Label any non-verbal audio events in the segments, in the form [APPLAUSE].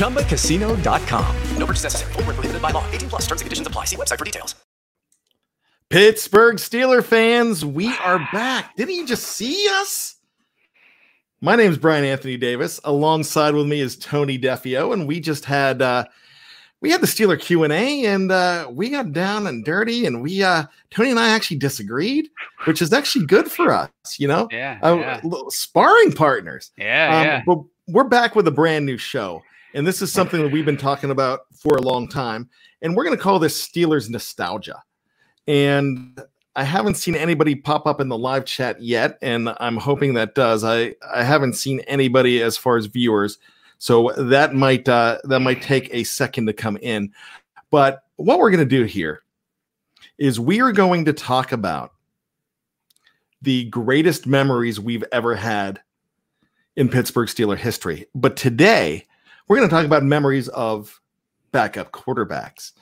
ChumbaCasino.com. No purchase necessary. Void were prohibited by law. 18 plus terms and conditions apply. See website for details. Pittsburgh Steeler fans, we are back. Didn't you just see us? My name is Brian Anthony Davis. Alongside with me is Tony Defeo, and we just had uh, we had the Steeler Q and A, and uh, we got down and dirty, and we uh, Tony and I actually disagreed, which is actually good for us, you know. Yeah, Uh, yeah. sparring partners. Yeah, Um, yeah. But we're back with a brand new show, and this is something that we've been talking about for a long time, and we're going to call this Steelers nostalgia. And I haven't seen anybody pop up in the live chat yet, and I'm hoping that does. I I haven't seen anybody as far as viewers, so that might uh, that might take a second to come in. But what we're going to do here is we are going to talk about the greatest memories we've ever had in Pittsburgh Steeler history. But today, we're going to talk about memories of backup quarterbacks.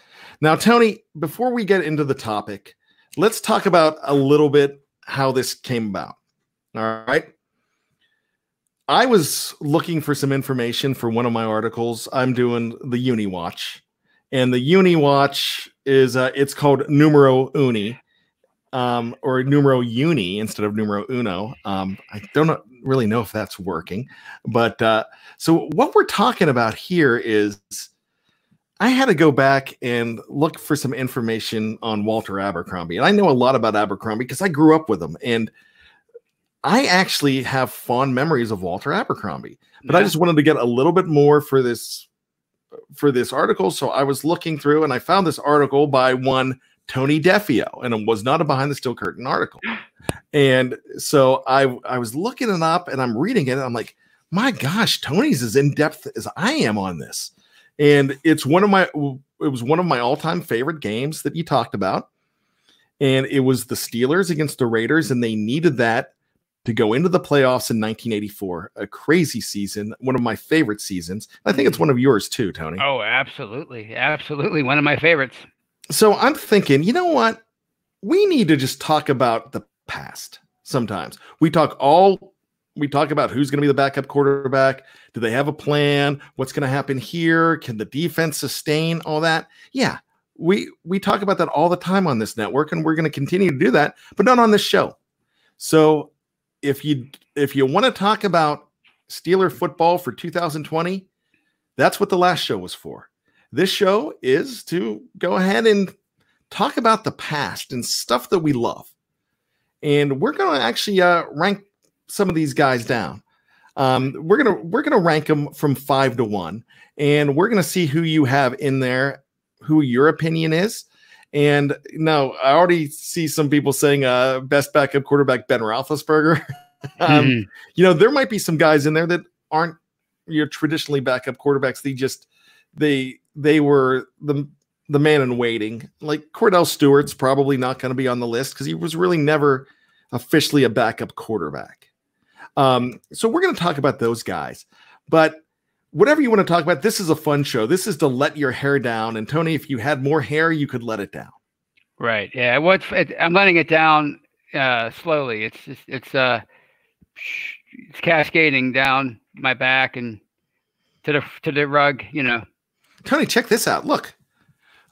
Now, Tony, before we get into the topic, let's talk about a little bit how this came about. All right. I was looking for some information for one of my articles. I'm doing the Uni Watch, and the Uni Watch is uh, it's called Numero Uni, um, or Numero Uni instead of Numero Uno. Um, I don't really know if that's working, but uh, so what we're talking about here is I had to go back and look for some information on Walter Abercrombie, and I know a lot about Abercrombie because I grew up with him, and I actually have fond memories of Walter Abercrombie, but I just wanted to get a little bit more for this for this article. So I was looking through and I found this article by one Tony Defeo, and it was not a behind the steel curtain article. And so I I was looking it up and I'm reading it. And I'm like, my gosh, Tony's as in depth as I am on this, and it's one of my it was one of my all time favorite games that you talked about, and it was the Steelers against the Raiders, and they needed that to go into the playoffs in 1984. A crazy season, one of my favorite seasons. I think it's one of yours too, Tony. Oh, absolutely. Absolutely. One of my favorites. So I'm thinking, you know what? We need to just talk about the past sometimes. We talk all we talk about who's going to be the backup quarterback. Do they have a plan? What's going to happen here? Can the defense sustain all that? Yeah. We we talk about that all the time on this network and we're going to continue to do that, but not on this show. So if you if you want to talk about Steeler football for 2020, that's what the last show was for. This show is to go ahead and talk about the past and stuff that we love. And we're going to actually uh, rank some of these guys down. Um, we're gonna we're gonna rank them from five to one, and we're gonna see who you have in there who your opinion is. And now I already see some people saying uh, best backup quarterback Ben Roethlisberger. [LAUGHS] um, Mhm. You know, there might be some guys in there that aren't your traditionally backup quarterbacks. They just they they were the the man in waiting. Like Kordell Stewart's probably not going to be on the list because he was really never officially a backup quarterback. Um, so we're going to talk about those guys. But whatever you want to talk about, this is a fun show. This is to let your hair down. And Tony, if you had more hair, you could let it down. Right. Yeah. What's I'm letting it down uh, slowly. It's just it's uh it's cascading down my back and to the to the rug. You know. Tony, check this out. Look,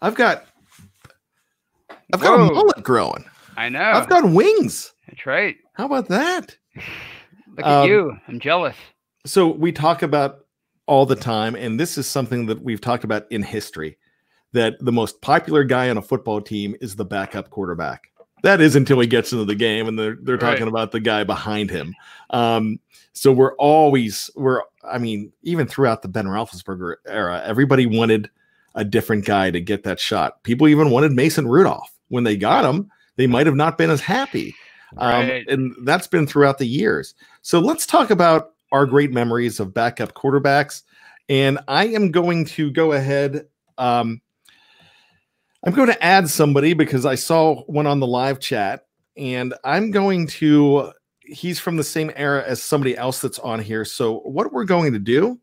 I've got I've got a mullet growing. I know. I've got wings. That's right. How about that? [LAUGHS] Look at Um, you. I'm jealous. So we talk about all the time, and this is something that we've talked about in history that the most popular guy on a football team is the backup quarterback. That is until he gets into the game, and they're they're talking Right. about the guy behind him. Um, so we're always we're I mean, even throughout the Ben Roethlisberger era, everybody wanted a different guy to get that shot. People even wanted Mason Rudolph. When they got him, they might have not been as happy. Um, Right. and that's been throughout the years. So let's talk about our great memories of backup quarterbacks. And I am going to go ahead. Um, I'm going to add somebody because I saw one on the live chat, and I'm going to. He's from the same era as somebody else that's on here. So what we're going to do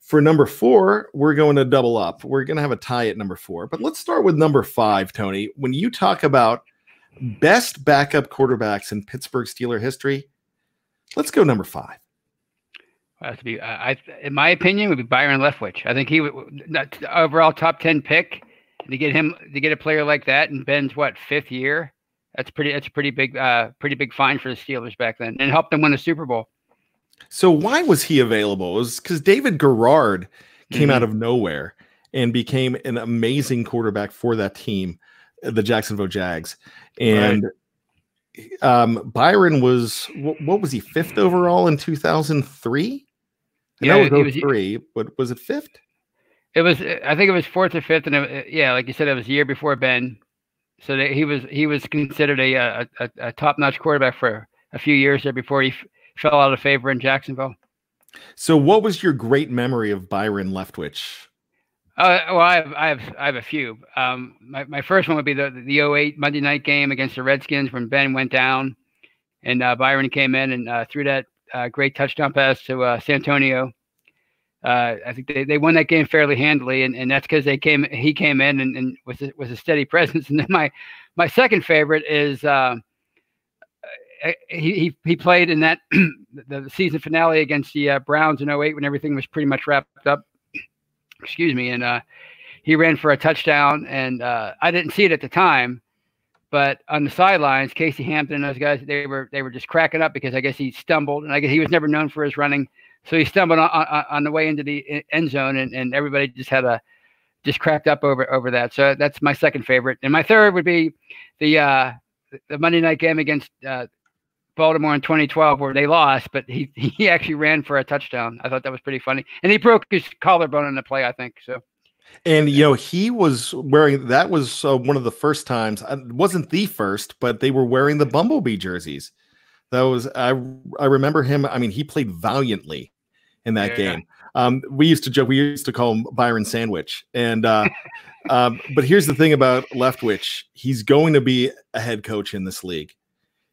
for number four, we're going to double up. We're going to have a tie at number four. But let's start with number five, Tony. When you talk about best backup quarterbacks in Pittsburgh Steeler history, let's go number five. To be. I, I, in my opinion, would be Byron Leftwich. I think he would not overall top ten pick. To get him to get a player like that in Ben's what fifth year, that's pretty. That's a pretty big, uh, pretty big find for the Steelers back then, and helped them win a Super Bowl. So why was he available? It was because David Garrard came Mhm. out of nowhere and became an amazing quarterback for that team, the Jacksonville Jags. And um, Byron was what, what was he fifth overall in two thousand three? I know Yeah, it he was was- three, but was it fifth? It was. I think it was fourth or fifth, and it, yeah, like you said, it was a year before Ben. So he was he was considered a a, a, a top notch quarterback for a few years there before he f- fell out of favor in Jacksonville. So what was your great memory of Byron Leftwich? Uh, well, I have, I have, I have a few. Um, my, my first one would be the the 08 Monday night game against the Redskins when Ben went down, and uh, Byron came in and uh, threw that uh, great touchdown pass to uh, Santonio. Uh, I think they, they won that game fairly handily, and, and that's because they came he came in and, and was a, was a steady [LAUGHS] presence. And then my my second favorite is uh, uh, he, he he played in that [CLEARS THROAT] the season finale against the uh, Browns in 08 when everything was pretty much wrapped up [CLEARS THROAT] excuse me, and uh, he ran for a touchdown. And uh, I didn't see it at the time, but on the sidelines, Casey Hampton and those guys, they were they were just cracking up because I guess he stumbled, and I guess he was never known for his running, so he stumbled on, on, on the way into the end zone, and, and everybody just had a just cracked up over over that. So that's my second favorite, and my third would be the uh, the Monday night game against. Uh, Baltimore in 2012 where they lost, but he [LAUGHS] he actually ran for a touchdown. I thought that was pretty funny, and he broke his collarbone in the play. I think so. And you know he was wearing that was uh, one of the first times. uh, It wasn't the first, but they were wearing the Bumblebee jerseys. That was I. I remember him. I mean, he played valiantly in that Yeah. game. Um, we used to joke. We used to call him Byron Sandwich. And uh, [LAUGHS] um, but here's the thing about Leftwich. He's going to be a head coach in this league.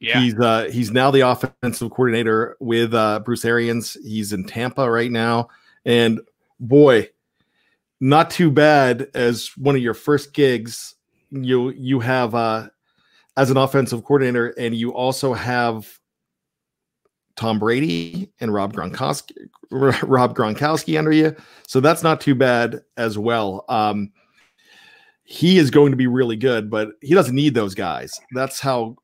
Yeah. He's uh, he's now the offensive coordinator with uh, Bruce Arians. He's in Tampa right now, and boy, not too bad as one of your first gigs. You you have uh, as an offensive coordinator, and you also have Tom Brady and Rob Gronkowski, [LAUGHS] Rob Gronkowski under you. So that's not too bad as well. Um, he is going to be really good, but he doesn't need those guys. That's how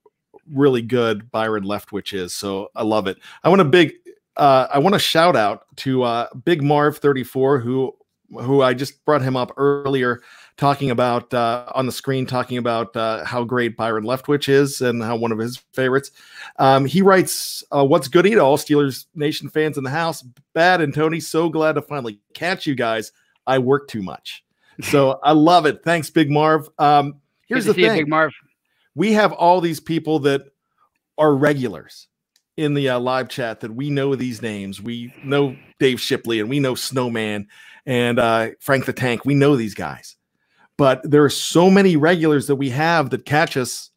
really good Byron Leftwich is. So I love it. I want a big uh I want to shout out to uh Big Marv 34 who who I just brought him up earlier talking about uh on the screen talking about uh how great Byron Leftwich is and how one of his favorites. Um he writes uh what's goody to all Steelers Nation fans in the house. Bad and Tony so glad to finally catch you guys. I work too much. [LAUGHS] So I love it. Thanks, Big Marv. Um, here's the see you, thing, Big Marv. we have all these people that are regulars in the uh, live chat that we know these names. We know Dave Shipley and we know Snowman and uh, Frank the Tank. We know these guys, but there are so many regulars that we have that catch us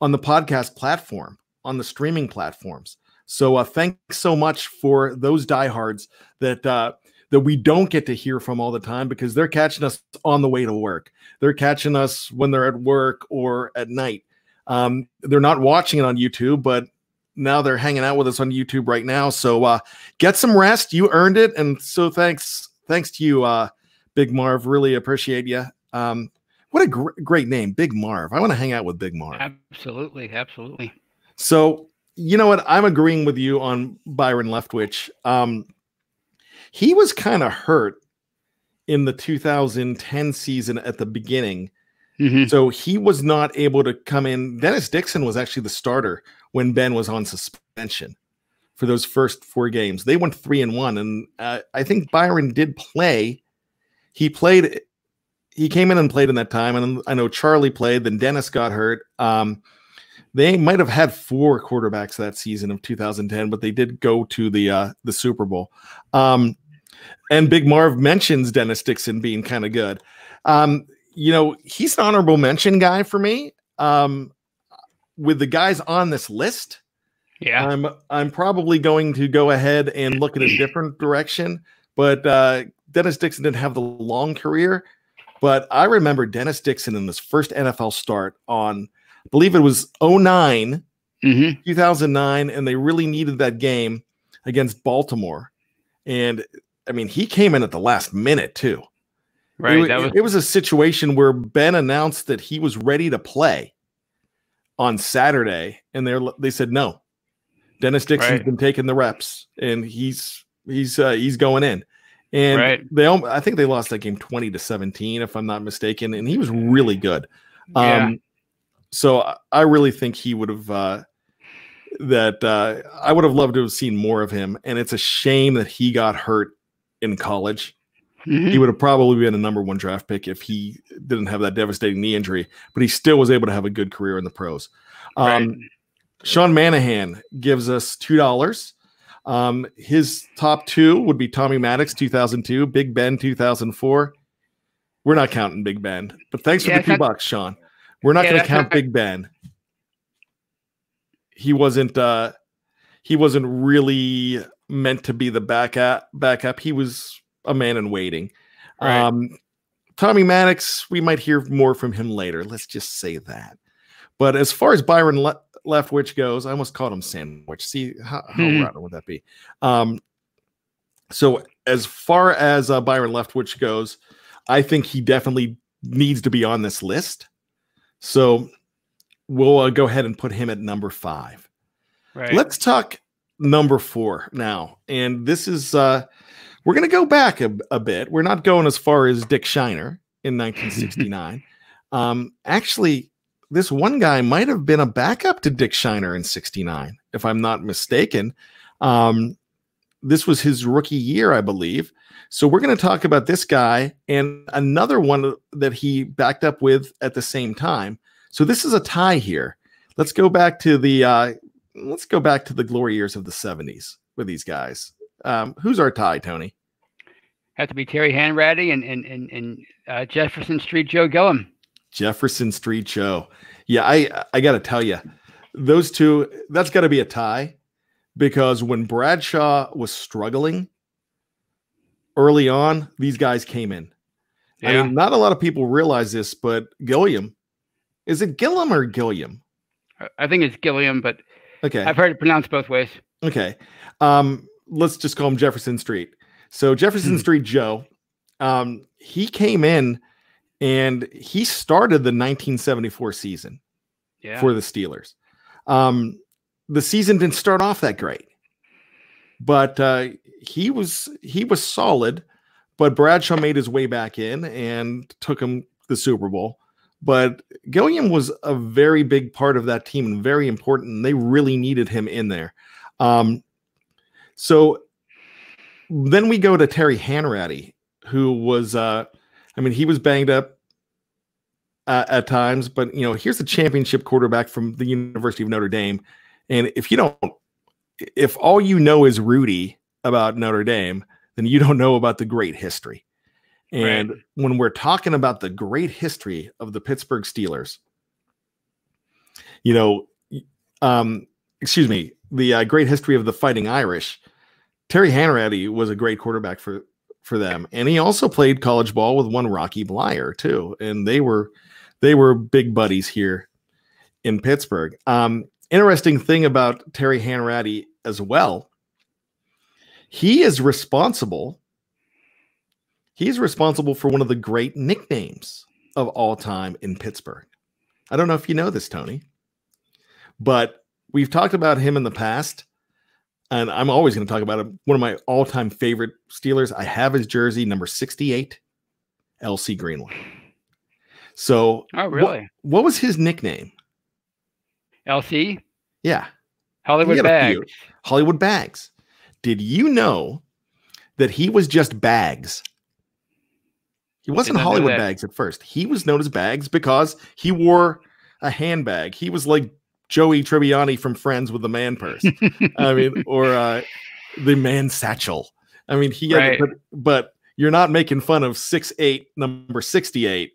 on the podcast platform, on the streaming platforms. So uh, thanks so much for those diehards that uh, that we don't get to hear from all the time because they're catching us on the way to work. They're catching us when they're at work or at night. Um, they're not watching it on YouTube, but now they're hanging out with us on YouTube right now. So uh, get some rest. You earned it, and so thanks, thanks to you, uh, Big Marv. Really appreciate you. Um, what a gr- great name, Big Marv. I want to hang out with Big Marv. Absolutely, absolutely. So you know what? I'm agreeing with you on Byron Leftwich. Um, he was kind of hurt in the 2010 season at the beginning. Mm-hmm. So he was not able to come in. Dennis Dixon was actually the starter when Ben was on suspension for those first four games. They went three and one, and uh, I think Byron did play. He played. He came in and played in that time, and I know Charlie played. Then Dennis got hurt. Um, they might have had four quarterbacks that season of 2010, but they did go to the uh, the Super Bowl. Um, and Big Marv mentions Dennis Dixon being kind of good. Um, you know, he's an honorable mention guy for me. Um, with the guys on this list, yeah, I'm I'm probably going to go ahead and look at a different direction. But uh, Dennis Dixon didn't have the long career, but I remember Dennis Dixon in his first NFL start on, I believe it was 9 mm-hmm. 2009, and they really needed that game against Baltimore. And I mean, he came in at the last minute too. Right. It, was it was a situation where Ben announced that he was ready to play on Saturday, and they they said no. Dennis Dixon's Right. been taking the reps, and he's he's uh, he's going in. And Right. they, I think they lost that game twenty to seventeen, if I'm not mistaken. And he was really good. Yeah. Um, so I- really think he would have. Uh, that uh, I would have loved to have seen more of him, and it's a shame that he got hurt in college. Mhm. He would have probably been a number one draft pick if he didn't have that devastating knee injury, but he still was able to have a good career in the pros. Um, Sean Manahan gives us two dollars. Um, his top two would be Tommy Maddox, 2002, Big Ben, 2004. We're not counting Big Ben, but thanks for Yeah, the two bucks, Sean. We're not Yeah, going to count Big Ben. He wasn't. Uh, he wasn't really meant to be the backup. Backup. He was a man in waiting. Right. Um, Tommy Maddox, we might hear more from him later. Let's just say that. But as far as Byron Le- Leftwich goes, I almost called him Sandwich. See how, how Mhm. rotten would that be? Um, so as far as uh, Byron Leftwich goes, I think he definitely needs to be on this list. So we'll uh, go ahead and put him at number five. right. Let's talk number four now. And this is uh we're gonna go back a, a bit. We're not going as far as Dick Shiner in [LAUGHS] 1969. um actually, this one guy might have been a backup to Dick Shiner in 69, if I'm not mistaken. Um this was his rookie year, I believe. So we're going to talk about this guy and another one that he backed up with at the same time. So this is a tie here. Let's go back to the uh, let's go back to the glory years of the 70s with these guys. Um, who's our tie, Tony? Had to be Terry Hanratty and and and, and uh, Jefferson Street Joe Gilliam. Jefferson Street Joe. Yeah, I I got to tell you, those two that's got to be a tie because when Bradshaw was struggling early on, these guys came in. I mean, not a lot of people realize this, but Gilliam, is it Gilliam or Gilliam? I- I think it's Gilliam, but Okay. I've heard it pronounced both ways. Okay. Um, let's just call him Jefferson Street. So Jefferson Street Joe, um, he came in and he started the 1974 season Yeah. for the Steelers. Um, the season didn't start off that great, but uh, he was he was solid. But Bradshaw made his way back in and took him the Super Bowl. But Gilliam was a very big part of that team and very important. And they really needed him in there. Um, so then we go to Terry Hanratty, who was uh, I mean, he was banged up uh, at times, but you know, here's the championship quarterback from the University of Notre Dame. And if you don't, if all you know is Rudy about Notre Dame, then you don't know about the great history. And right. when we're talking about the great history of the Pittsburgh Steelers, you know, um, excuse me, the uh, great history of the Fighting Irish, Terry Hanratty was a great quarterback for for them, and he also played college ball with one Rocky Bleier too, and they were they were big buddies here in Pittsburgh. Um, interesting thing about Terry Hanratty as well, he is responsible. He's responsible for one of the great nicknames of all time in Pittsburgh. I don't know if you know this, Tony, but we've talked about him in the past and I'm always going to talk about him. One of my all-time favorite Steelers. I have his jersey, number 68, LC Greenwood. So, oh really? What, what was his nickname? LC. Yeah, Hollywood Bags. Hollywood Bags. Did you know that he was just Bags? He wasn't Hollywood Bags at first. He was known as Bags because he wore a handbag. He was like Joey Tribbiani from Friends with the man purse. I [LAUGHS] mean, or uh, the man satchel. I mean, he right. but, but you're not making fun of six eight number 68.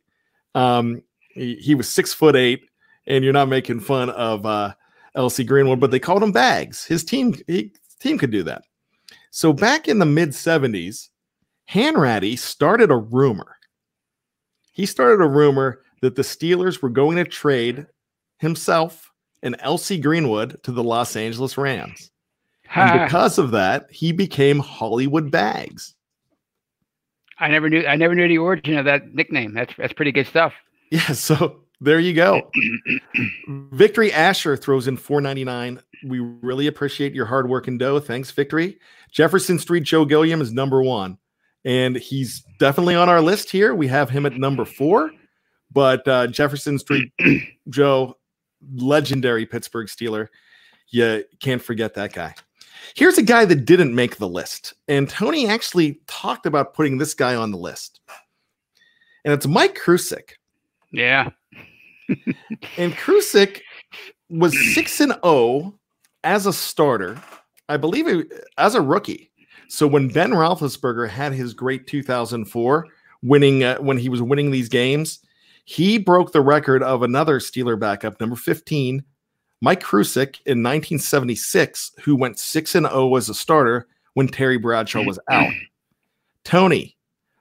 Um, he, he, was six foot eight, and you're not making fun of uh, LC Greenwood, but they called him Bags. His team, he, his team could do that. So back in the mid 70s, Hanratty started a rumor. He started a rumor that the Steelers were going to trade himself and LC Greenwood to the Los Angeles Rams. And because of that, he became Hollywood Bags. I never knew I never knew the origin of that nickname. That's that's pretty good stuff. [LAUGHS] Yeah, so there you go. [CLEARS THROAT] Victory Asher throws in 499. We really appreciate your hard work and dough. Thanks, Victory. Jefferson Street Joe Gilliam is number one. And he's definitely on our list here. We have him at number four. But uh, Jefferson Street [CLEARS THROAT] Joe, legendary Pittsburgh Steeler. You can't forget that guy. Here's a guy that didn't make the list. And Tony actually talked about putting this guy on the list. And it's Mike Kruczek. Yeah. [LAUGHS] and Kruczek was 6 and 0 as a starter. I believe as a rookie. So when Ben Roethlisberger had his great 2004 winning uh, when he was winning these games, he broke the record of another Steeler backup, number 15, Mike Kruczek in 1976, who went 6 and 0 as a starter when Terry Bradshaw was out. Tony,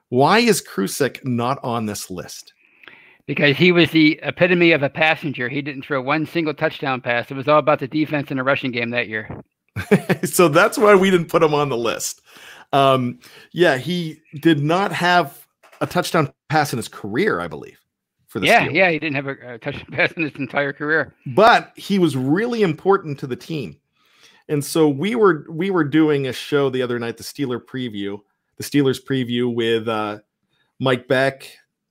why is Kruczek not on this list? Because he was the epitome of a passenger. He didn't throw one single touchdown pass. It was all about the defense in the rushing game that year. [LAUGHS] so that's why we didn't put him on the list. Um, yeah, he did not have a touchdown pass in his career, I believe for the yeah, Steelers. yeah. He didn't have a, a touchdown [LAUGHS] pass in his entire career, but he was really important to the team. And so we were we were doing a show the other night, the Steeler preview, the Steelers preview with uh, Mike Beck,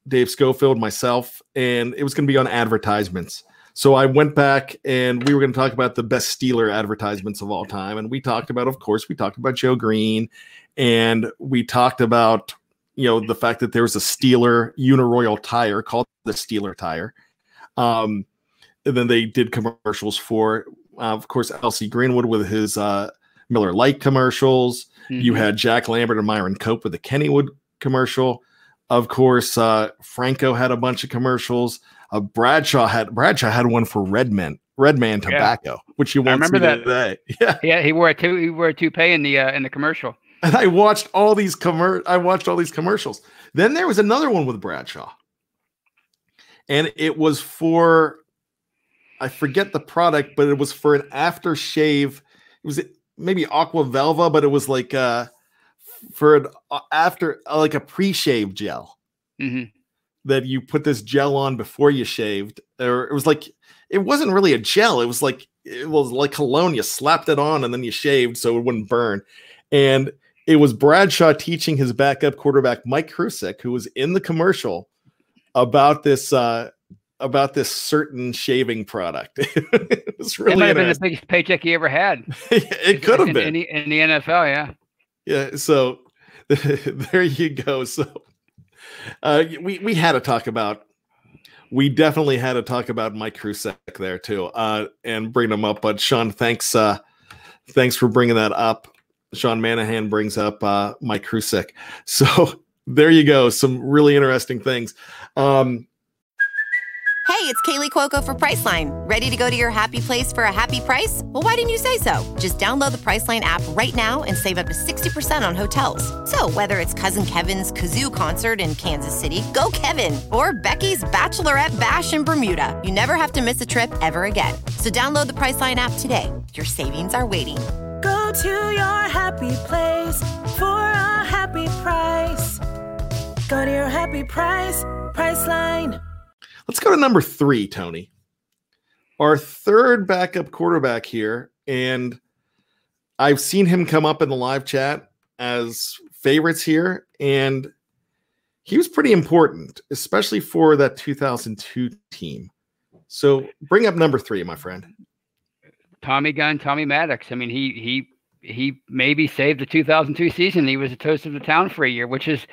Dave Schofield, myself, and it was going to be on advertisements. So I went back and we were going to talk about the best Steeler advertisements of all time. And we talked about, of course, we talked about Joe Greene, and we talked about you know the fact that there was a Steeler Uniroyal tire called the Steeler tire. Um, and then they did commercials for, uh, of course, LC Greenwood with his uh, Miller Lite commercials. Mm-hmm. You had Jack Lambert and Myron Cope with the Kennywood commercial. Of course, uh, Franco had a bunch of commercials. Uh, Bradshaw had Bradshaw had one for Redman Redman tobacco, yeah. which you won't remember that today. [LAUGHS] Yeah, yeah, he wore a two he wore a toupee in the uh, in the commercial and I watched all these commer- I watched all these commercials. Then there was another one with Bradshaw. And it was for I forget the product, but it was for an aftershave. It was maybe Aqua Velva, but it was like uh for an uh, after uh, like a pre-shave gel. Mm-hmm. That you put this gel on before you shaved, or it was like it wasn't really a gel. It was like it was like cologne. You slapped it on and then you shaved so it wouldn't burn. And it was Bradshaw teaching his backup quarterback Mike Kruczek, who was in the commercial about this uh, about this certain shaving product. [LAUGHS] it was really it might have been the biggest paycheck he ever had. [LAUGHS] it could have in, been in the, in the, NFL, yeah. Yeah. So [LAUGHS] there you go. So uh, we we had to talk about. We definitely had to talk about Mike Kruczek there too, uh, and bring him up. But Sean, thanks, uh, thanks for bringing that up. Sean Manahan brings up uh, Mike Kruczek. [LAUGHS] So there you go. Some really interesting things. Um, Hey, it's Kaley Cuoco for Priceline. Ready to go to your happy place for a happy price? Well, why didn't you say so? Just download the Priceline app right now and save up to 60% on hotels. So, whether it's Cousin Kevin's Kazoo concert in Kansas City, go Kevin, or Becky's Bachelorette Bash in Bermuda, you never have to miss a trip ever again. So, download the Priceline app today. Your savings are waiting. Go to your happy place for a happy price. Go to your happy price, Priceline. Let's go to number three, Tony. Our third backup quarterback here, and I've seen him come up in the live chat as favorites here, and he was pretty important, especially for that 2002 team. So bring up number three, my friend. Tommy Gunn, Tommy Maddox. I mean, he he he maybe saved the 2002 season. He was a toast of the town for a year, which is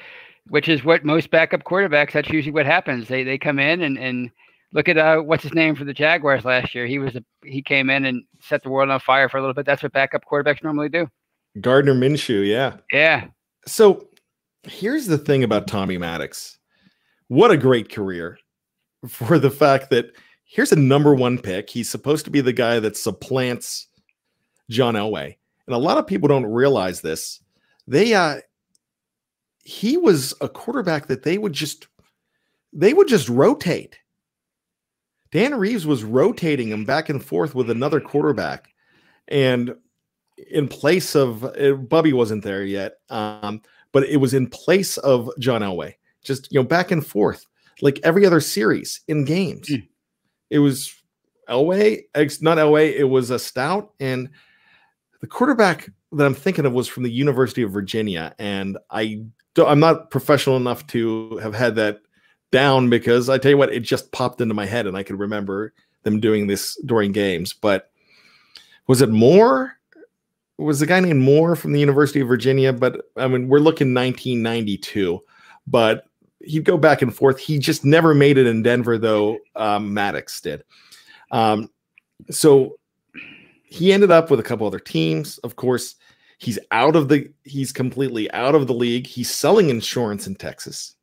which is what most backup quarterbacks. That's usually what happens. They they come in and and look at uh, what's his name for the Jaguars last year. He was a, he came in and set the world on fire for a little bit. That's what backup quarterbacks normally do. Gardner Minshew, yeah, yeah. So here's the thing about Tommy Maddox. What a great career for the fact that here's a number one pick. He's supposed to be the guy that supplants John Elway. And a lot of people don't realize this. They uh he was a quarterback that they would just they would just rotate. Dan Reeves was rotating him back and forth with another quarterback. And in place of uh, Bubby wasn't there yet. Um, but it was in place of John Elway. Just you know, back and forth, like every other series in games. Mm. It was Elway, not Elway, it was a stout. And the quarterback that I'm thinking of was from the University of Virginia. And I I'm not professional enough to have had that down because I tell you what, it just popped into my head and I could remember them doing this during games. But was it Moore? Was the guy named Moore from the University of Virginia? But I mean, we're looking 1992, but he'd go back and forth. He just never made it in Denver, though. Um, Maddox did. Um, so he ended up with a couple other teams. Of course, he's out of the. He's completely out of the league. He's selling insurance in Texas.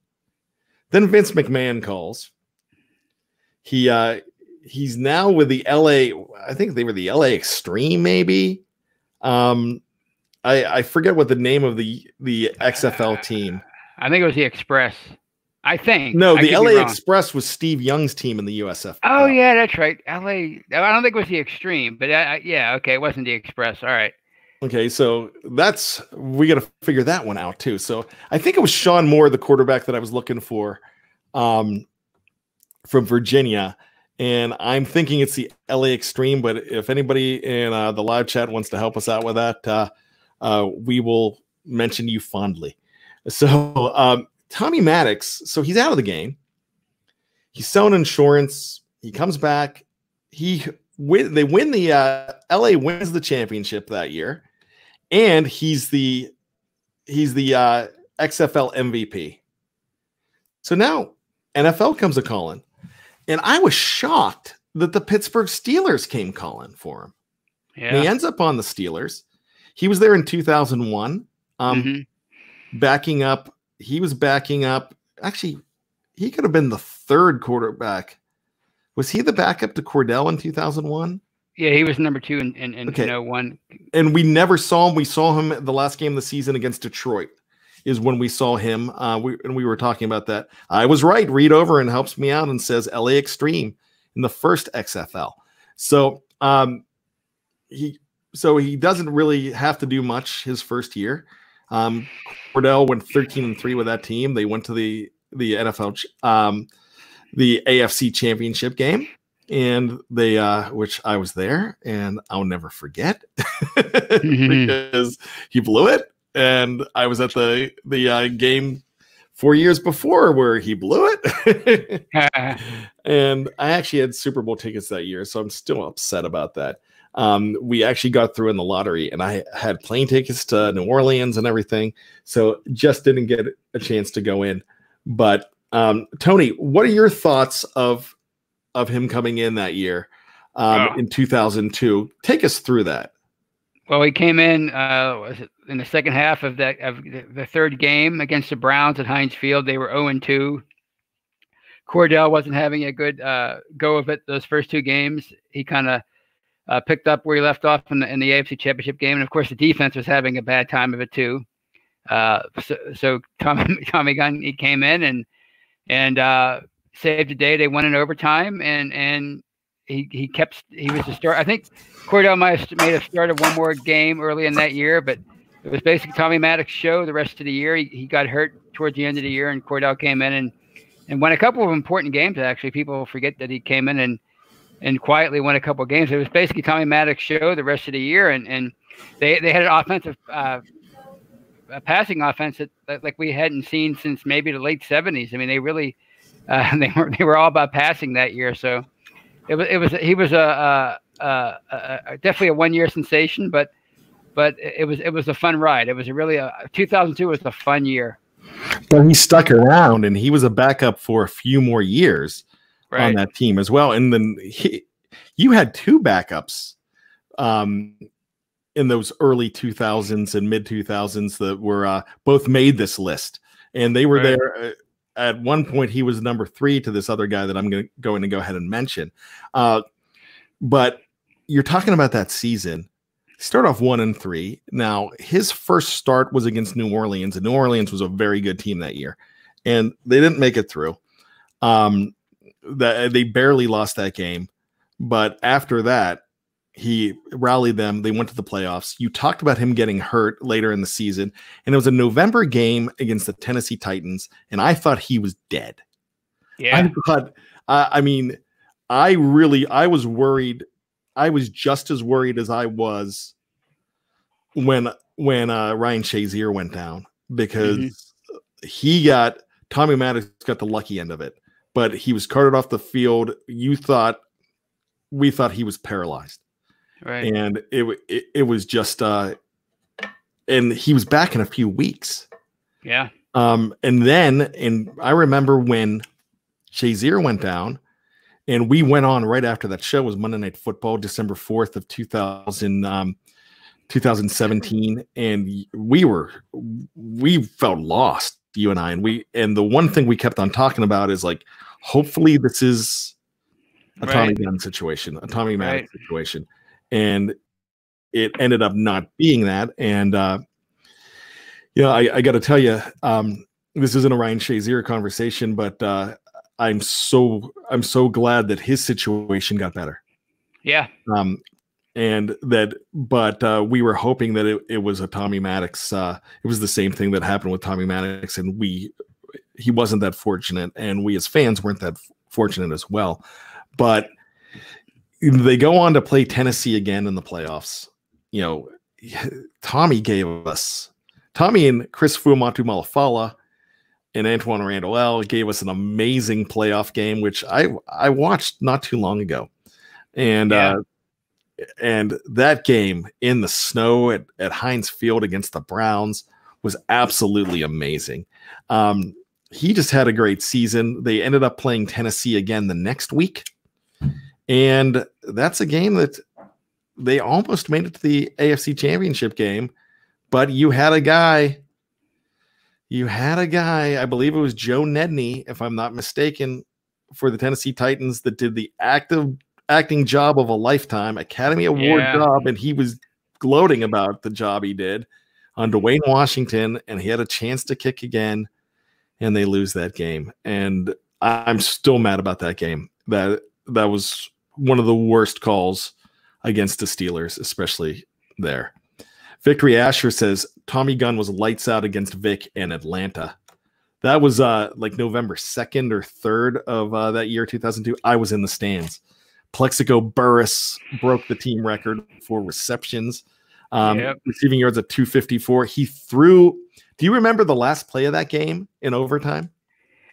Then Vince McMahon calls. He uh he's now with the LA, I think they were the LA Extreme, maybe. Um I I forget what the name of the the XFL team. I think it was the Express. I think. No, the LA. Express was Steve Young's team in the USF. Oh yeah, that's right. LA. I don't think it was the Extreme, but I, I, yeah, okay, it wasn't the Express. All right. Okay, so that's we got to figure that one out too. So I think it was Shawn Moore, the quarterback that I was looking for, um, from Virginia, and I'm thinking it's the LA Extreme. But if anybody in uh, the live chat wants to help us out with that, uh, uh, we will mention you fondly. So um, Tommy Maddox, so he's out of the game. He's selling insurance. He comes back. He win. They win the uh, LA wins the championship that year, and he's the he's the uh, XFL MVP. So now NFL comes a calling, and I was shocked that the Pittsburgh Steelers came calling for him. And he ends up on the Steelers. He was there in 2001, um, Mm-hmm. backing up. He was backing up. Actually, he could have been the third quarterback. Was he the backup to Kordell in 2001? Yeah, he was number two in in, in Okay. know, one. and we never saw him. We saw him the last game of the season against Detroit. Is when we saw him. Uh, we and we were talking about that. I was right. Read over and helps me out and says LA Extreme in the first XFL. So um, he so he doesn't really have to do much his first year. Um, Kordell went 13 and three with that team. They went to the the NFL um, the AFC Championship game and they uh which I was there and I'll never forget [LAUGHS] because he blew it. And I was at the the uh, game 4 years before where he blew it. [LAUGHS] [LAUGHS] And I actually had Super Bowl tickets that year so I'm still upset about that um we actually got through in the lottery and I had plane tickets to New Orleans and everything so just didn't get a chance to go in But um, Tony, what are your thoughts of of him coming in that year um, Oh. in 2002? Take us through that. Well, he came in uh, in the second half of that of the- third game against the Browns at Heinz Field. They were 0 2. Kordell wasn't having a good uh, go of it those first two games. He kind of uh, picked up where he left off in the, in the AFC Championship game, and of course, the defense was having a bad time of it too. Uh, so, so Tommy [LAUGHS] Tommy Gunn he came in and and uh, saved the day. They won in overtime, and and he he kept he was the start. I think Kordell might have a start of one more game early in that year, but it was basically Tommy Maddox's show the rest of the year. He, he got hurt towards the end of the year, and Kordell came in and and won a couple of important games. Actually, people forget that he came in and and quietly won a couple games. It was basically Tommy Maddox's show the rest of the year, and and they they had an offensive. Uh, a passing offense that, like we hadn't seen since maybe the late seventies. I mean, they really uh, [LAUGHS] they were they were all about passing that year. So it was it was he was a, a, a, a, definitely a one year sensation, but but it was it was a fun ride. It was a really a 2002 was a fun year. But he stuck around, and he was a backup for a few more years on that team as well. And then he, you had two backups um, in those early 2000s and mid 2000s that were uh, both made this list, and they were Right. there. Uh, at one point, he was number three to this other guy that I'm going to going to go ahead and mention. Uh, but you're talking about that season. Start off one and three. Now his first start was against New Orleans, and New Orleans was a very good team that year, and they didn't make it through. Um, that they barely lost that game, but after that, he rallied them. They went to the playoffs. You talked about him getting hurt later in the season, and it was a November game against the Tennessee Titans, and I thought he was dead. Yeah. I thought, uh, I mean, I really, I was worried. I was just as worried as I was when when uh, Ryan Shazier went down because he got Tommy Maddox got the lucky end of it, but he was carted off the field. You thought we thought he was paralyzed, Right. and it it, it was just uh, and he was back in a few weeks. Yeah. Um, and then, and I remember when Shazier went down, and we went on right after that show was Monday Night Football, December fourth of 2000, um, 2017, and we were we felt lost, you and I, and we and the one thing we kept on talking about is like, hopefully this is a Tommy Right. Gunn situation, a Tommy Maddox Right. situation, and it ended up not being that, and uh, you know, I, I got to tell you, um, this isn't a Ryan Shazier conversation, but uh, I'm so I'm so glad that his situation got better. Yeah. Um, and that, but uh, we were hoping that it, it was a Tommy Maddox. Uh, it was the same thing that happened with Tommy Maddox, and we he wasn't that fortunate, and we as fans weren't that fortunate as well. But they go on to play Tennessee again in the playoffs. You know, [SIGHS] Tommy gave us Tommy and Chris Fuamatu Ma'afala and Antwaan Randle El gave us an amazing playoff game, which I I watched not too long ago, and uh, and that game in the snow at, at Heinz Field against the Browns was absolutely amazing. Um, he just had a great season. They ended up playing Tennessee again the next week, and that's a game that they almost made it to the AFC Championship game, but you had a guy. You had a guy, I believe it was Joe Nedney, if I'm not mistaken, for the Tennessee Titans that did the active acting job of a lifetime, Academy Award Yeah. job, and he was gloating about the job he did on Dewayne Washington, and he had a chance to kick again, and they lose that game. And I'm still mad about that game. That that was one of the worst calls against the Steelers, especially there. Victory Asher says Tommy Gunn was lights out against Vick in Atlanta. That was uh like November 2nd or 3rd of uh, that year 2002. I was in the stands. Plaxico Burress broke the team record for receptions. Um, Yep. receiving yards at 254. He threw Do you remember the last play of that game in overtime?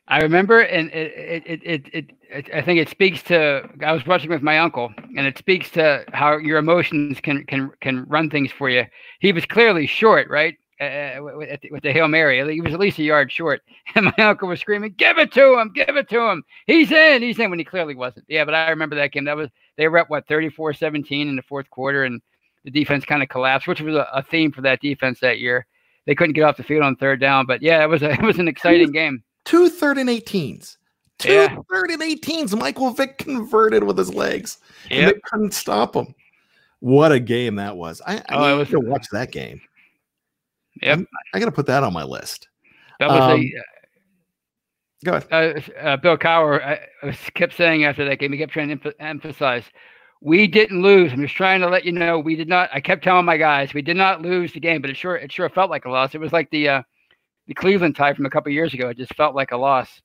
I remember, and it, it, it, it, it, I think it speaks to. I was watching with my uncle, and it speaks to how your emotions can can can run things for you. He was clearly short, right? uh, with, the- with the hail mary. He was at least a yard short, [LAUGHS] and my uncle was screaming, "Give it to him! Give it to him! He's in! He's in!" When he clearly wasn't. Yeah, but I remember that game. That was they were at what 34-17 in the fourth quarter, and the defense kind of collapsed, which was a, a theme for that defense that year. They couldn't get off the field on third down, but yeah, it was a, [LAUGHS] it was an exciting game. Two third and 18s. Two Yeah. third and 18s. Michael Vick converted with his legs. And they couldn't stop him. What a game that was. I, I Oh, was- to watch that game. Yep. I got to put that on my list. That was Um, a Go ahead. uh, uh, Bill Cowher uh, uh, kept saying after that game, he kept trying to emph- emphasize, we didn't lose. I'm just trying to let you know we did not. I kept telling my guys we did not lose the game, but it sure it sure felt like a loss. It was like the uh, the Cleveland tie from a couple years ago. It just felt like a loss.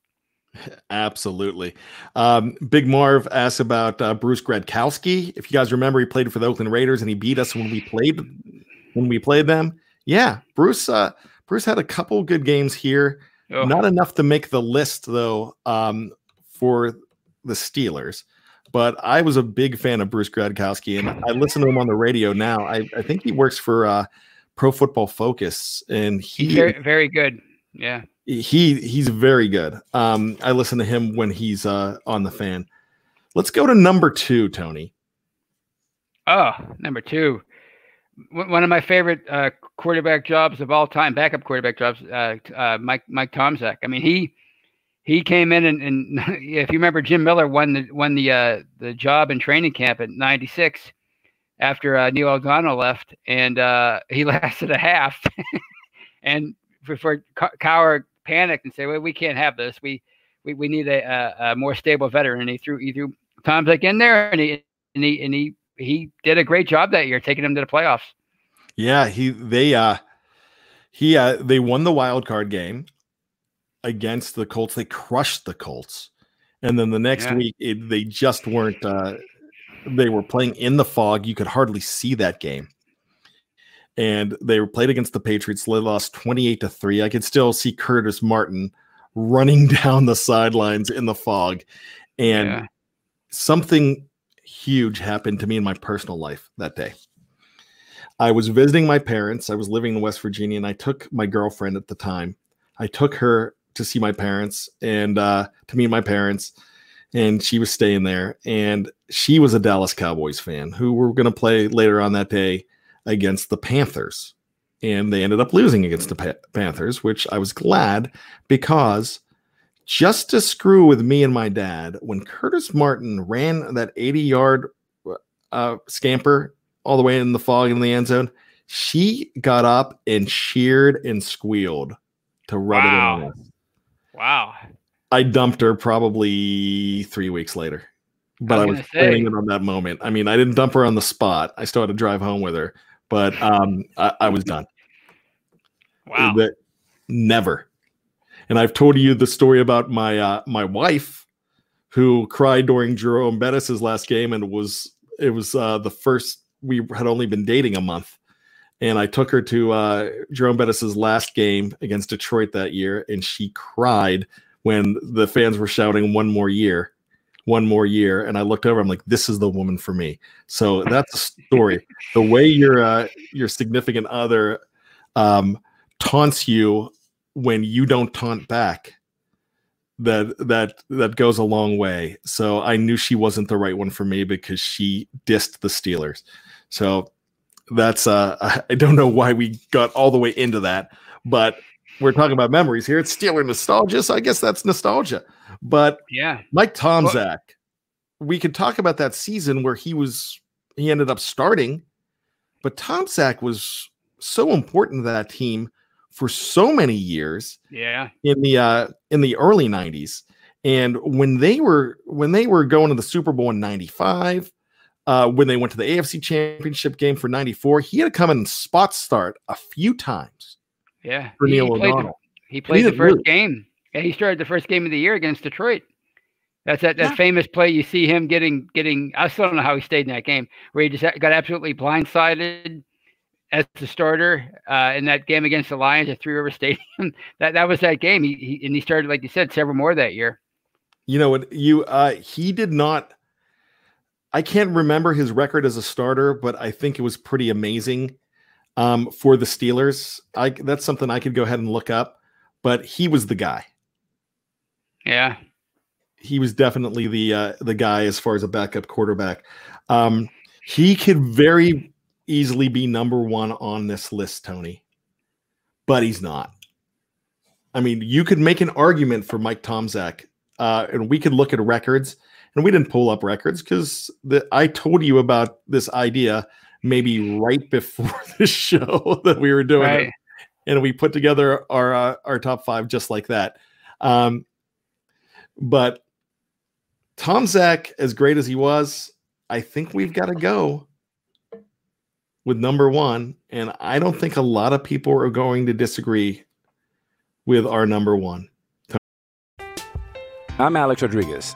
[LAUGHS] Absolutely. Um, Big Marv asked about uh, Bruce Gradkowski. If you guys remember, he played for the Oakland Raiders and he beat us when we played when we played them. Yeah, Bruce. Uh, Bruce had a couple good games here. Oh. Not enough to make the list though um, for the Steelers. But I was a big fan of Bruce Gradkowski, and I listen to him on the radio now. I, I think he works for uh, Pro Football Focus, and he Very very good. Yeah. he he's very good. Um, I listen to him when he's uh on the fan. Let's go to number two, Tony. Oh, number two. One one of my favorite uh, quarterback jobs of all time, backup quarterback jobs, uh, uh, Mike Mike Tomczak. I mean, he he came in and, and [LAUGHS] if you remember, Jim Miller won the won the uh, the job in training camp at '96 after uh, Neil O'Donnell left, and uh, he [LAUGHS] lasted a half. [LAUGHS] and before Co- Cowher panicked and said, "Well, we can't have this. We we, we need a, a, a more stable veteran." And he threw he threw Tomczak in there, and he and he and he he did a great job that year, taking them to the playoffs. Yeah, he they uh he uh they won the wild card game against the Colts. They crushed the Colts. And then the next Yeah. week it, they just weren't uh they were playing in the fog. You could hardly see that game. And they played against the Patriots. They lost 28 to 3. I could still see Curtis Martin running [LAUGHS] down the sidelines in the fog. And Yeah. something huge happened to me in my personal life that day. I was visiting my parents. I was living in West Virginia, and I took my girlfriend at the time. I took her to see my parents and uh, to meet my parents, and she was staying there. And she was a Dallas Cowboys fan who were going to play later on that day against the Panthers, and they ended up losing against the Pa- Panthers, which I was glad because just to screw with me and my dad, when Curtis Martin ran that 80 yard uh, scamper all the way in the fog in the end zone, she got up and cheered and squealed to rub it in Wow. I dumped her probably three weeks later, but I I was was, gonna planning it on that moment. I mean, I didn't dump her on the spot. I still had to drive home with her, but um, I, I was done. Wow. That never. And I've told you the story about my uh, my wife who cried during Jerome Bettis's last game, and it was it was uh, the first we had only been dating a month, and I took her to uh, Jerome Bettis's last game against Detroit that year, and she cried when the fans were shouting "one more year." One more year, and I looked over. I'm like, "This is the woman for me." So that's a story. [LAUGHS] the way your uh, your significant other um, taunts you when you don't taunt back that that that goes a long way so i knew she wasn't the right one for me because she dissed the steelers so that's uh [LAUGHS] i don't know why we got all the way into that but we're talking about memories here it's steeler nostalgia so i guess that's nostalgia but Yeah. mike tomczak we could talk about that season where he was he ended up starting but tomczak was so important to that team for so many years Yeah. in the uh in the early 90s and when they were when they were going to the super bowl in 95 uh when they went to the afc championship game for 94 he had to come in and spot start a few times Yeah. For He- Neil he played, the, O'Donnell. he played the first lose. game. Yeah, he started the first game of the year against Detroit. That's that, that famous play you see him getting getting. I still don't know how he stayed in that game, where he just got absolutely blindsided as the starter uh, in that game against the Lions at Three River [LAUGHS] Stadium. that that was that game. He, he and he started like you said several more that year. you know what you uh he did not i can't remember his record as a starter but i think it was pretty amazing um, for the Steelers. I that's something I could go ahead and look up, but he was the guy. Yeah, he was definitely the uh, the guy as far as a backup quarterback. Um, he could very easily be number one on this list, Tony, but he's not. I mean, you could make an argument for Mike Tomczak, uh, and we could look at records, and we didn't pull up records because I told you about this idea maybe right before [LAUGHS] the show [LAUGHS] that we were doing Right. it, and we put together our uh, our top five just like that. Um, but Tomczak, as great as he was, I think we've got to go with number one. And I don't think a lot of people are going to disagree with our number one. I'm Alex Rodriguez.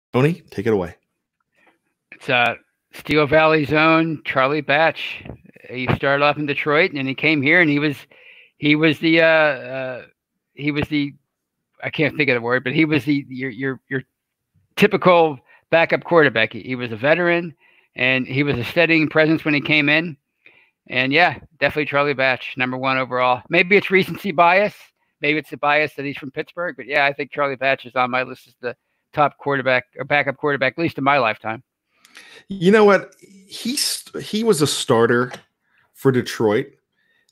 Tony, take it away. It's uh, Steel Valley's own Charlie Batch. He started off in Detroit, and then he came here, and he was, he was the, uh, uh, he was the, I can't think of the word, but he was the your your your typical backup quarterback. He, he was a veteran, and he was a steadying presence when he came in. And yeah, definitely Charlie Batch, number one overall. Maybe it's recency bias. Maybe it's the bias that he's from Pittsburgh. But yeah, I think Charlie Batch is on my list as the top quarterback or backup quarterback, at least in my lifetime. You know what? He's he was a starter for Detroit,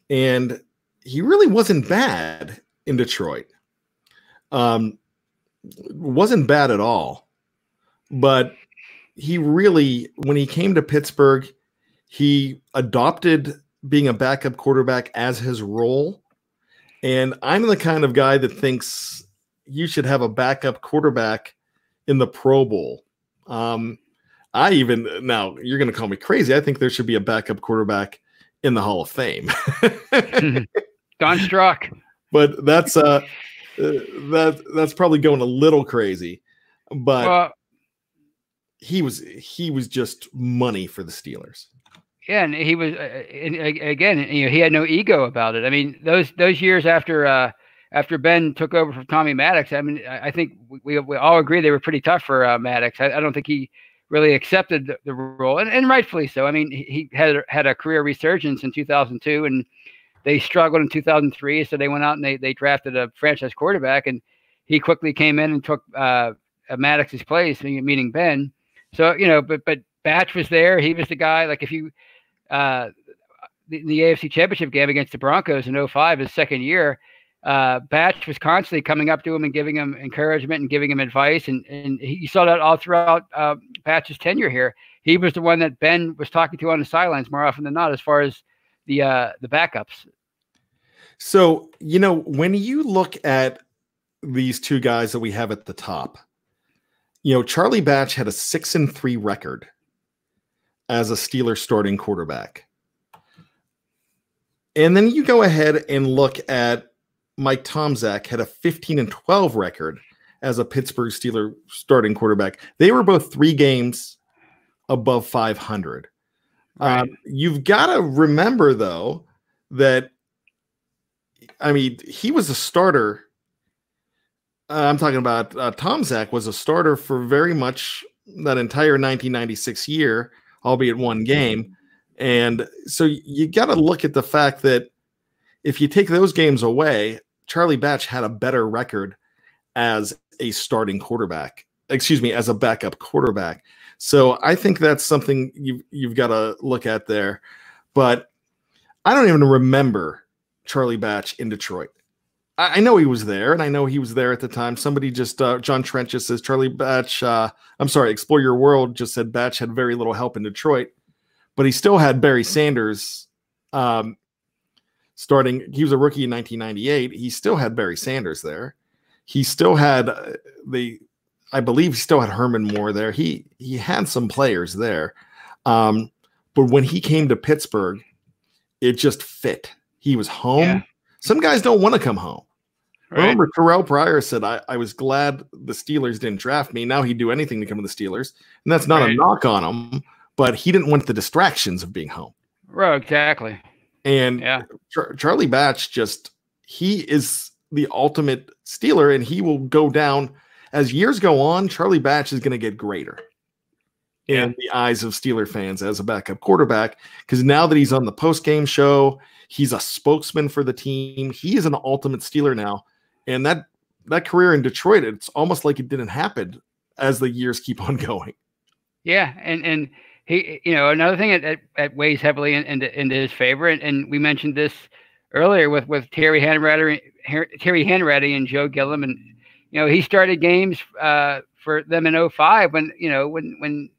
and he really wasn't bad in Detroit. Um, wasn't bad at all, but he really, when he came to Pittsburgh, he adopted being a backup quarterback as his role. And I'm the kind of guy that thinks you should have a backup quarterback in the Pro Bowl. Um, I even now you're going to call me crazy. I think there should be a backup quarterback in the Hall of Fame. [LAUGHS] Don Strock. but that's uh, uh that that's probably going a little crazy. But Well, he was he was just money for the Steelers. yeah, and he was, uh, and again, you know, he had no ego about it. I mean, those those years after uh, after Ben took over from Tommy Maddox, I mean, I think we we all agree they were pretty tough for uh, Maddox. I, I don't think he really accepted the, the role, and, and rightfully so. I mean, he, he had had a career resurgence in 2002, and they struggled in 2003, so they went out and they they drafted a franchise quarterback, and he quickly came in and took uh, Maddox's place, meaning meaning Ben. So you know, but but Batch was there. He was the guy. Like if you uh, the, the AFC Championship game against the Broncos in 05, his second year, uh, Batch was constantly coming up to him and giving him encouragement and giving him advice. And, and he, saw that all throughout uh, Batch's tenure here. He was the one that Ben was talking to on the sidelines more often than not, as far as the uh, the backups. So, you know, when you look at these two guys that we have at the top, you know, Charlie Batch had a six and three record as a Steeler starting quarterback. And then you go ahead and look at Mike Tomczak had a 15 and 12 record as a Pittsburgh Steeler starting quarterback. They were both three games above 500. Um, you've got to remember, though, that I mean, he was a starter. Uh, I'm talking about uh, Tomczak was a starter for very much that entire 1996 year, albeit one game. And so you got to look at the fact that if you take those games away, Charlie Batch had a better record as a starting quarterback. Excuse me, as a backup quarterback. So I think that's something you've you've got to look at there. But I don't even remember Charlie Batch in Detroit. I, I know he was there, and I know he was there at the time. Somebody just uh, John Trent just says Charlie Batch. Uh, I'm sorry, Explore Your World just said Batch had very little help in Detroit, but he still had Barry Sanders. Um, starting, he was a rookie in 1998. He still had Barry Sanders there. He still had uh, the, I believe, he still had Herman Moore there. He he had some players there, um, but when he came to Pittsburgh, it just fit. He was home. Yeah. Some guys don't want to come home. Right. Remember, Terrell Pryor said, I, I was glad the Steelers didn't draft me. Now he'd do anything to come to the Steelers. And that's not Right. a knock on him, but he didn't want the distractions of being home. Right, exactly. And Yeah. Char- Charlie Batch just, he is the ultimate Steeler and he will go down. As years go on, Charlie Batch is going to get greater in the eyes of Steeler fans as a backup quarterback because now that he's on the post game show, he's a spokesman for the team. He is an ultimate Steeler now, and that that career in Detroit, it's almost like it didn't happen as the years keep on [LAUGHS] going. Yeah, and and he, you know, another thing that, that, weighs heavily in, into, into his favor, and, and we mentioned this earlier with with Terry Hanratty, Terry Hanratty and Joe Gilliam, and you know, he started games uh, for them in 05 when you know when when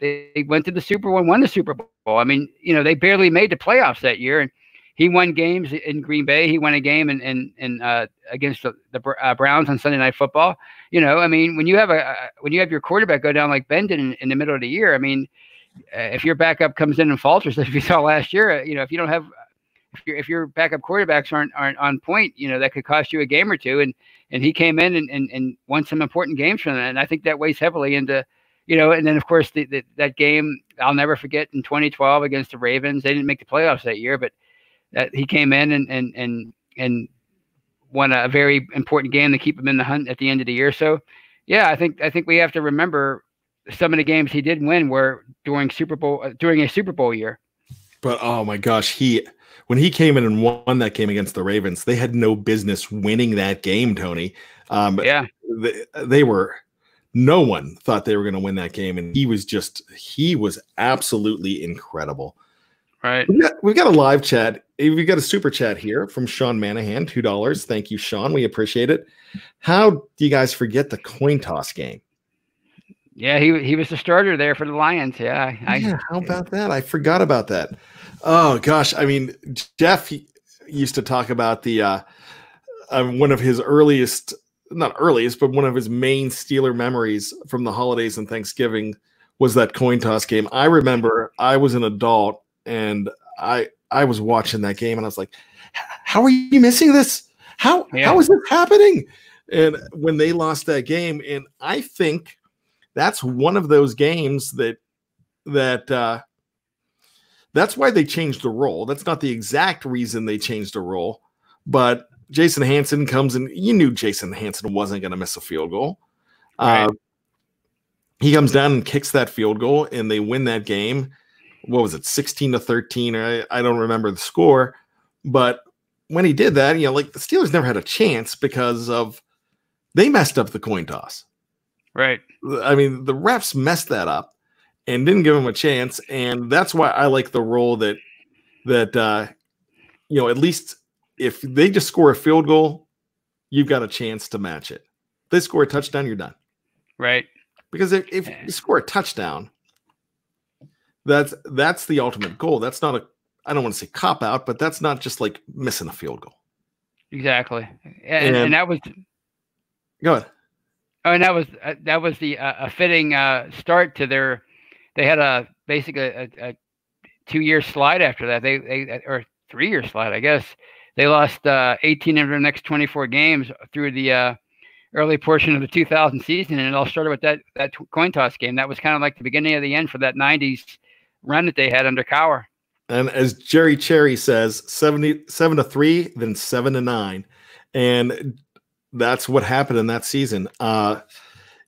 they went to the Super Bowl won the Super Bowl. I mean, you know, they barely made the playoffs that year, and he won games in Green Bay. He won a game in in, in uh, against the, the uh, Browns on Sunday Night Football. You know, I mean, when you have a when you have your quarterback go down like Ben did in, in the middle of the year, I mean, if your backup comes in and falters, [LAUGHS] as we saw last year, uh, you know, if you don't have if your if your backup quarterbacks aren't aren't on point, you know, that could cost you a game or two. And and he came in and and, and won some important games for them. And I think that weighs heavily into you know, and then of course the, the, that game I'll never forget in 2012 against the Ravens. They didn't make the playoffs that year, but that he came in and and and and won a very important game to keep him in the hunt at the end of the year. So, yeah, I think I think we have to remember some of the games he did win were during Super Bowl uh, during a Super Bowl year. But oh my gosh, he when he came in and won that game against the Ravens, they had no business winning that game, Tony. Um, yeah, they, they were. No one thought they were going to win that game, and he was just he was absolutely incredible. Right. We've got, we've got a live chat. We've got a super chat here from Sean Manahan, two dollars. Thank you, Sean. We appreciate it. How do you guys forget the coin toss game? Yeah, he he was the starter there for the Lions. Yeah, I, yeah. How about that? I forgot about that. Oh gosh, I mean, Jeff used to talk about the uh, uh, one of his earliest, not earliest, but one of his main Steeler memories from the holidays and Thanksgiving was that coin toss game. I remember I was an adult and I I was watching that game and I was like, "How are you missing this? How Yeah. how is this happening?" And when they lost that game, and I think that's one of those games that that uh, that's why they changed the role. That's not the exact reason they changed the role, but Jason Hanson comes and you knew Jason Hanson wasn't going to miss a field goal. Uh, he comes down and kicks that field goal, and they win that game. What was it, sixteen to thirteen? I, I don't remember the score, but when he did that, you know, like the Steelers never had a chance because of they messed up the coin toss. Right. I mean, the refs messed that up and didn't give him a chance, and that's why I like the role that that uh, you know at least if they just score a field goal, you've got a chance to match it. If they score a touchdown, you're done. Right. Because if, if you score a touchdown, that's that's the ultimate goal. That's not a I don't want to say cop out, but that's not just like missing a field goal. Exactly. And, and, And- that was Go ahead. Oh, and that was uh, that was the uh, a fitting uh, start to their. They had a basically a, a two year slide after that. They they or three year slide, I guess. They lost uh, 18 of their next 24 games through the uh, early portion of the 2000 season, and it all started with that that coin toss game. That was kind of like the beginning of the end for that 90s run that they had under Cowher. And as Jerry Cherry says, 77 to 3, then 7 to 9. And that's what happened in that season. Uh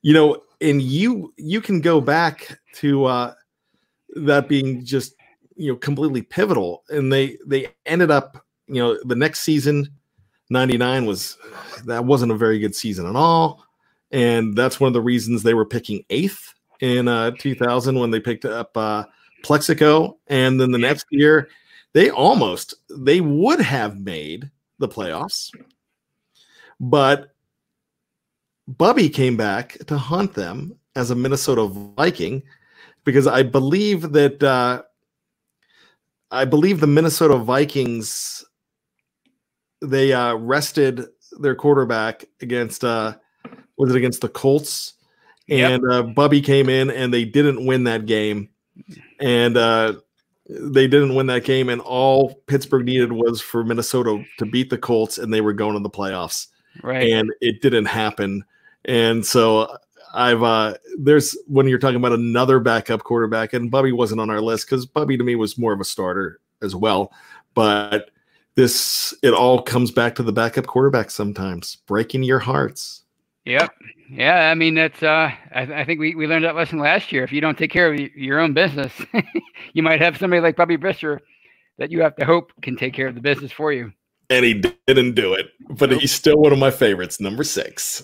you know, and you you can go back to uh that being just you know completely pivotal and they they ended up, you know, the next season 99 was that wasn't a very good season at all. And that's one of the reasons they were picking eighth in uh 2000 when they picked up uh Plaxico, and then the next year they almost they would have made the playoffs, but Bubby came back to haunt them as a Minnesota Viking because I believe that uh, I believe the Minnesota Vikings they uh, rested their quarterback against uh, was it against the Colts? And yep. uh, Bubby came in and they didn't win that game. And uh, they didn't win that game and all Pittsburgh needed was for Minnesota to beat the Colts and they were going to the playoffs right and it didn't happen and so I've uh there's when you're talking about another backup quarterback, and Bubby wasn't on our list because Bubby to me was more of a starter as well. But this it all comes back to the backup quarterback sometimes, breaking your hearts. Yep. Yeah, I mean that's uh I, I think we, we learned that lesson last year. If you don't take care of your own business, [LAUGHS] you might have somebody like Bubby Brister that you have to hope can take care of the business for you. And he didn't do it, but nope. he's still one of my favorites, number six.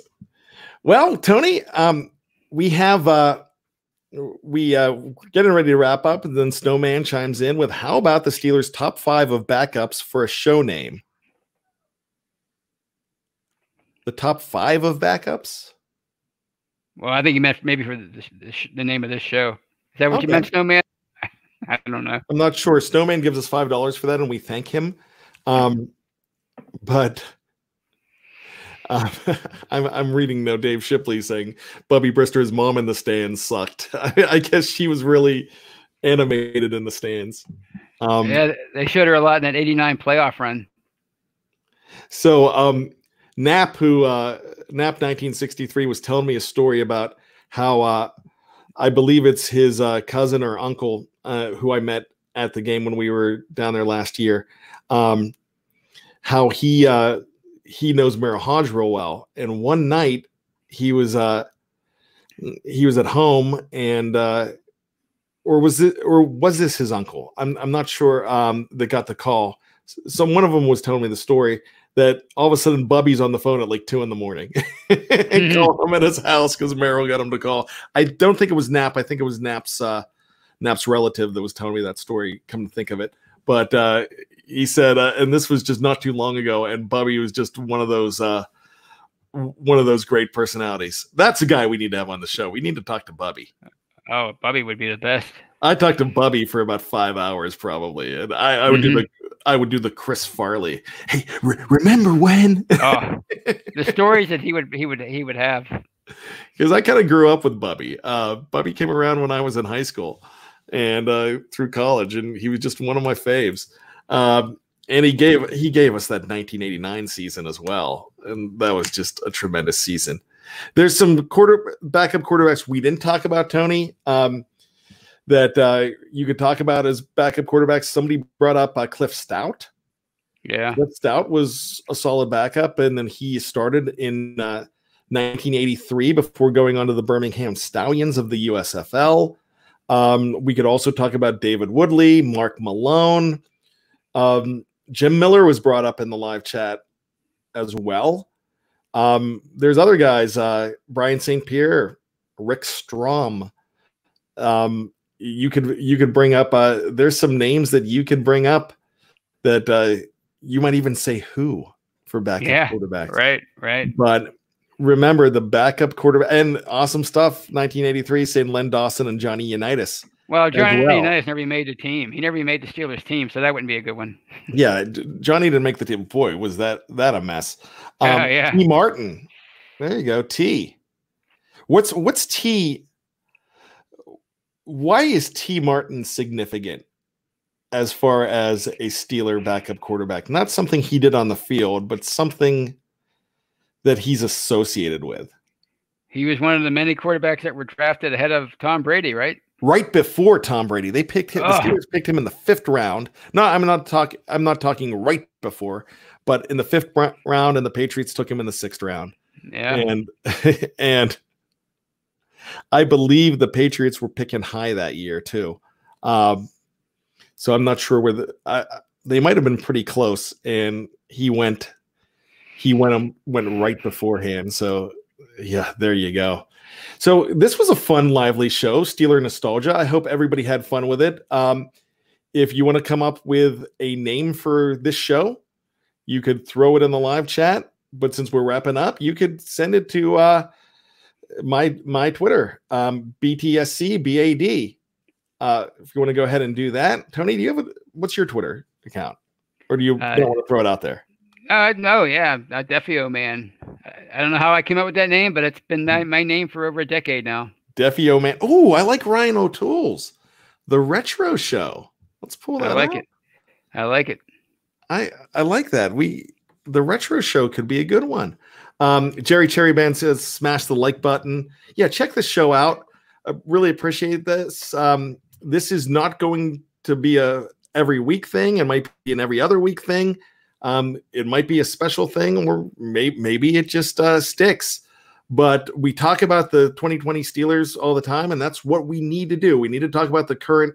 Well, Tony, um, we have uh, we uh, getting ready to wrap up, and then Snowman chimes in with how about the Steelers' top five of backups for a show name? The top five of backups. Well, I think you meant maybe for the, the, the name of this show. Is that what okay. you meant, Snowman? [LAUGHS] I don't know. I'm not sure. Snowman gives us five dollars for that, and we thank him. Um, but uh, [LAUGHS] I'm I'm reading now Dave Shipley saying Bubby Brister's mom in the stands sucked. [LAUGHS] I, I guess she was really animated in the stands. Um, yeah, they showed her a lot in that '89 playoff run. So um, Knapp, who uh, Knapp 1963, was telling me a story about how uh, I believe it's his uh, cousin or uncle uh, who I met at the game when we were down there last year. Um, how he uh, he knows Merril Hoge real well. And one night he was uh he was at home and uh or was it or was this his uncle? I'm I'm not sure um that got the call. So one of them was telling me the story that all of a sudden Bubby's on the phone at like two in the morning [LAUGHS] and mm-hmm. call him at his house because Merril got him to call. I don't think it was Knapp. I think it was Knapp's uh Knapp's relative that was telling me that story, come to think of it. But uh he said, uh, and this was just not too long ago, and Bubby was just one of those uh, one of those great personalities. That's a guy we need to have on the show. We need to talk to Bubby. Oh, Bubby would be the best. I talked to Bubby for about five hours probably, and I, I would mm-hmm. do the I would do the Chris Farley. Hey, re- remember when? oh, [LAUGHS] the stories that he would he would he would have. Because I kind of grew up with Bubby. Uh, Bubby came around when I was in high school and uh, through college, and he was just one of my faves. Um, and he gave he gave us that 1989 season as well, and that was just a tremendous season. There's some quarter backup quarterbacks we didn't talk about, Tony. Um, that uh, you could talk about as backup quarterbacks. Somebody brought up uh, Cliff Stoudt. Yeah, Cliff Stoudt was a solid backup, and then he started in uh, 1983 before going on to the Birmingham Stallions of the USFL. Um, we could also talk about David Woodley, Mark Malone. Um, Jim Miller was brought up in the live chat as well. Um, there's other guys, uh, Brian St. Pierre, Rick Strom. Um, you could you could bring up uh, there's some names that you could bring up that uh, you might even say who for backup yeah, quarterbacks. Right, right. But remember the backup quarterback and awesome stuff 1983 saying Len Dawson and Johnny Unitas well, Johnny well. Unitas never made the team. He never made the Steelers team, so that wouldn't be a good one. [LAUGHS] yeah, Johnny didn't make the team. Boy, was that that a mess. Um, uh, yeah. Tee Martin. There you go. T. What's what's T? Why is Tee Martin significant as far as a Steeler backup quarterback? Not something he did on the field, but something that he's associated with. He was one of the many quarterbacks that were drafted ahead of Tom Brady, right? right before Tom Brady. They picked him. The Steelers picked him in the fifth round. No, I'm not talking. I'm not talking right before, but in the fifth round, and the Patriots took him in the sixth round. Yeah, and [LAUGHS] and I believe the Patriots were picking high that year too. Um, so I'm not sure where the I, they might have been pretty close, and he went. He went went right beforehand. So yeah, there you go. So this was a fun, lively show, Steeler nostalgia. I hope everybody had fun with it. Um, if you want to come up with a name for this show, you could throw it in the live chat. But since we're wrapping up, you could send it to uh, my my Twitter, um, BTSCBAD. Uh, if you want to go ahead and do that, Tony, do you have a, what's your Twitter account, or do you Uh, don't want to throw it out there? Uh, no, yeah, uh, Defeo man. I, I don't know how I came up with that name, but it's been my, my name for over a decade now. Defeo man. Oh, I like Ryan O'Toole's the retro show. Let's pull that. I like out. it. I like it. I I like that. We the retro show could be a good one. Um, Jerry Cherry Band says smash the like button. Yeah, check the show out. I really appreciate this. Um, this is not going to be a every week thing. It might be an every other week thing. Um, it might be a special thing, or may, maybe it just uh, sticks. But we talk about the 2020 Steelers all the time, and that's what we need to do. We need to talk about the current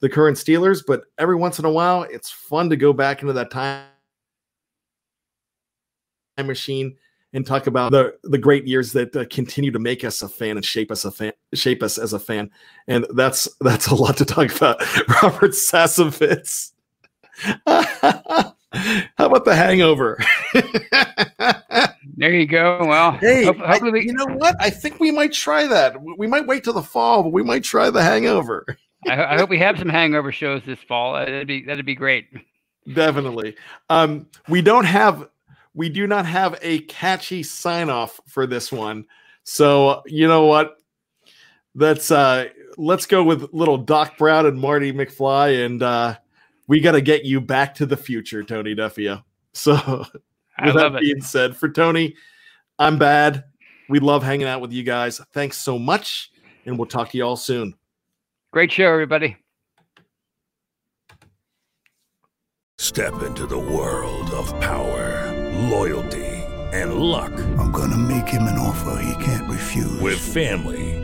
the current Steelers, but every once in a while, it's fun to go back into that time machine and talk about the the great years that uh, continue to make us a fan and shape us a fan, shape us as a fan. And that's that's a lot to talk about. [LAUGHS] Robert Sassovitz. [LAUGHS] [LAUGHS] How about the Hangover? There you go. Well, Hey, hopefully we, you know what? I think we might try that. We might wait till the fall, but we might try the Hangover. I, I hope we have some hangover shows this fall. Uh, That'd be that'd be great. Definitely. Um, we don't have, we do not have a catchy sign off for this one. So you know what? Let's uh, let's go with little Doc Brown and Marty McFly, and uh, we got to get you back to the future, Tony Defeo. So, I with love that it. being said, for Tony, I'm bad. We love hanging out with you guys. Thanks so much, and we'll talk to you all soon. Great show, everybody. Step into the world of power, loyalty, and luck. I'm gonna make him an offer he can't refuse. With family,